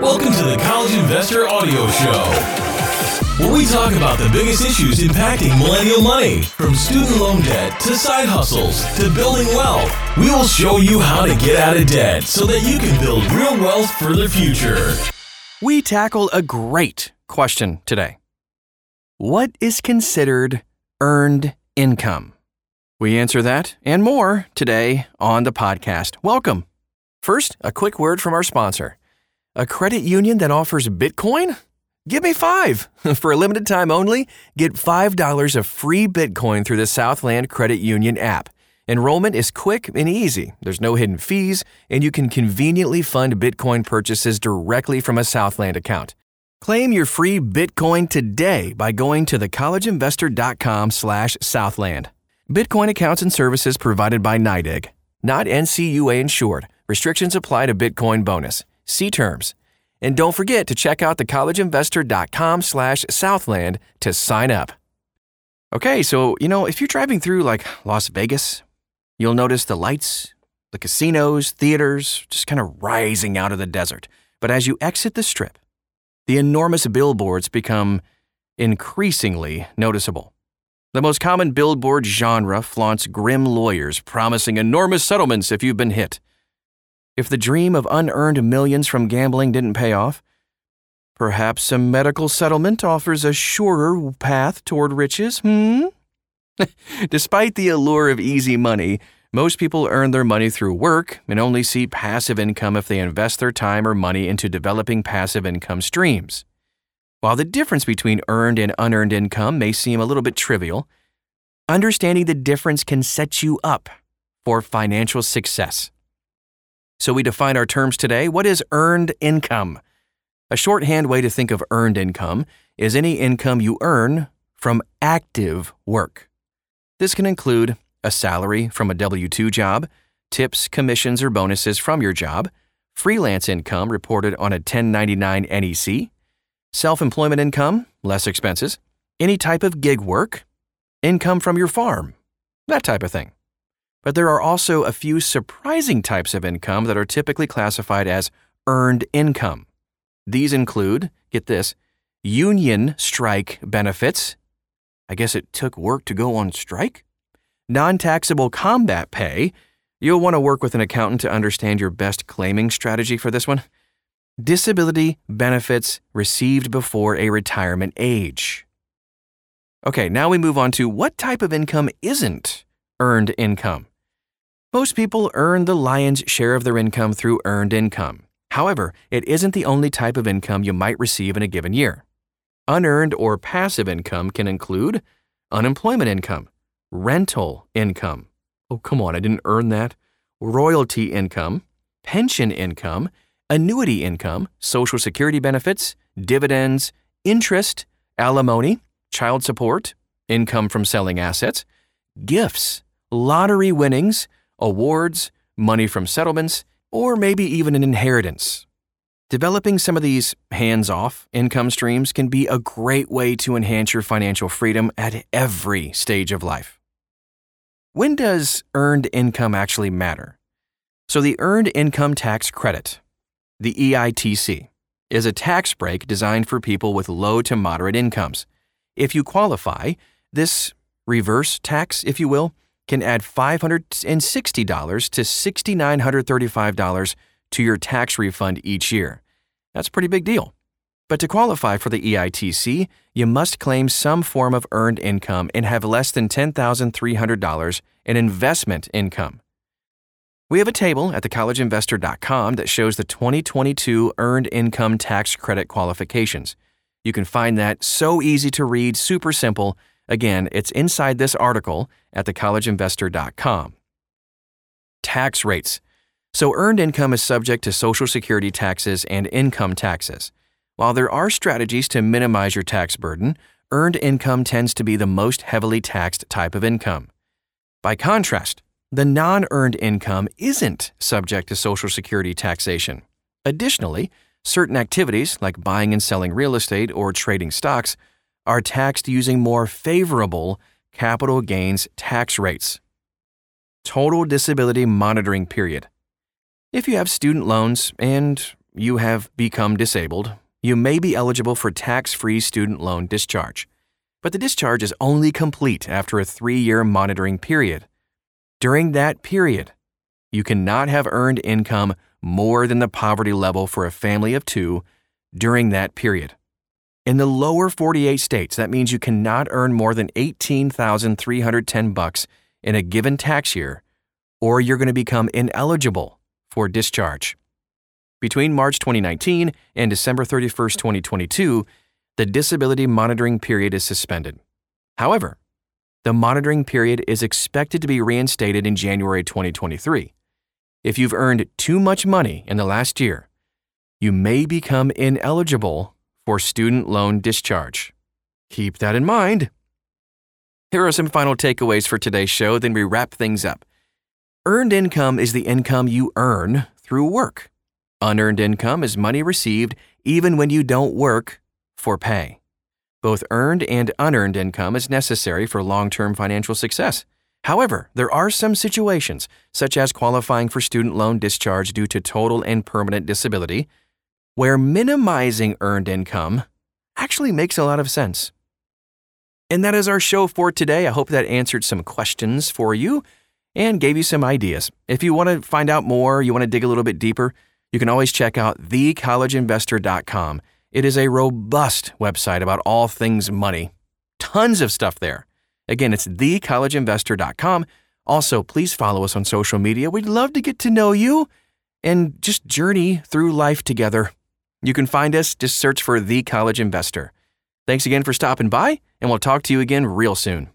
Welcome to the College Investor Audio Show, where we talk about the biggest issues impacting millennial money, from student loan debt to side hustles to building wealth. We will show you how to get out of debt so that you can build real wealth for the future. We tackle a great question today. What is considered earned income? We answer that and more today on the podcast. Welcome. First, a quick word from our sponsor. A credit union that offers Bitcoin? Give me five. For a limited time only, get $5 of free Bitcoin through the Southland Credit Union app. Enrollment is quick and easy. There's no hidden fees, and you can conveniently fund Bitcoin purchases directly from a Southland account. Claim your free Bitcoin today by going to thecollegeinvestor.com/southland. Bitcoin accounts and services provided by NYDIG, not NCUA insured. Restrictions apply to Bitcoin bonus. See terms. And don't forget to check out thecollegeinvestor.com slash southland to sign up. Okay, so you know, if you're driving through like Las Vegas, you'll notice the lights, the casinos, theaters just kind of rising out of the desert. But as you exit the strip, the enormous billboards become increasingly noticeable. The most common billboard genre flaunts grim lawyers promising enormous settlements if you've been hit. If the dream of unearned millions from gambling didn't pay off, perhaps a medical settlement offers a surer path toward riches, hmm? Despite the allure of easy money, most people earn their money through work and only see passive income if they invest their time or money into developing passive income streams. While the difference between earned and unearned income may seem a little bit trivial, understanding the difference can set you up for financial success. So we define our terms today. What is earned income? A shorthand way to think of earned income is any income you earn from active work. This can include a salary from a W 2 job, tips, commissions, or bonuses from your job, freelance income reported on a 1099 NEC, self employment income, less expenses, any type of gig work, income from your farm, that type of thing. But there are also a few surprising types of income that are typically classified as earned income. These include, get this, union strike benefits. I guess it took work to go on strike? Non taxable combat pay. You'll want to work with an accountant to understand your best claiming strategy for this one. Disability benefits received before a retirement age. Okay, now we move on to what type of income isn't earned income. Most people earn the lion's share of their income through earned income. However, it isn't the only type of income you might receive in a given year. Unearned or passive income can include unemployment income, rental income. Oh, come on, I didn't earn that. Royalty income, pension income, annuity income, social security benefits, dividends, interest, alimony, child support, income from selling assets, gifts, lottery winnings, awards, money from settlements, or maybe even an inheritance. Developing some of these hands off income streams can be a great way to enhance your financial freedom at every stage of life. When does earned income actually matter? So, the Earned Income Tax Credit, the EITC, is a tax break designed for people with low to moderate incomes. If you qualify, this reverse tax, if you will, can add $560 to $6,935 to your tax refund each year. That's a pretty big deal. But to qualify for the EITC, you must claim some form of earned income and have less than $10,300 in investment income. We have a table at thecollegeinvestor.com that shows the 2022 Earned Income Tax Credit qualifications. You can find that so easy to read, super simple. Again, it's inside this article at thecollegeinvestor.com. Tax rates. So, earned income is subject to Social Security taxes and income taxes. While there are strategies to minimize your tax burden, earned income tends to be the most heavily taxed type of income. By contrast, the non earned income isn't subject to Social Security taxation. Additionally, certain activities like buying and selling real estate or trading stocks are taxed using more favorable capital gains tax rates. Total disability monitoring period. If you have student loans and you have become disabled, you may be eligible for tax free student loan discharge. But the discharge is only complete after a three year monitoring period. During that period, you cannot have earned income more than the poverty level for a family of two during that period. In the lower 48 states, that means you cannot earn more than 18,310 bucks in a given tax year or you're going to become ineligible for discharge. Between March 2019 and December 31, 2022, the disability monitoring period is suspended. However, the monitoring period is expected to be reinstated in January 2023. If you've earned too much money in the last year, you may become ineligible for student loan discharge. Keep that in mind. Here are some final takeaways for today's show, then we wrap things up. Earned income is the income you earn through work. Unearned income is money received even when you don't work for pay. Both earned and unearned income is necessary for long term financial success. However, there are some situations, such as qualifying for student loan discharge due to total and permanent disability, where minimizing earned income actually makes a lot of sense. And that is our show for today. I hope that answered some questions for you and gave you some ideas. If you want to find out more, you want to dig a little bit deeper, you can always check out thecollegeinvestor.com. It is a robust website about all things money. Tons of stuff there. Again, it's thecollegeinvestor.com. Also, please follow us on social media. We'd love to get to know you and just journey through life together. You can find us, just search for The College Investor. Thanks again for stopping by, and we'll talk to you again real soon.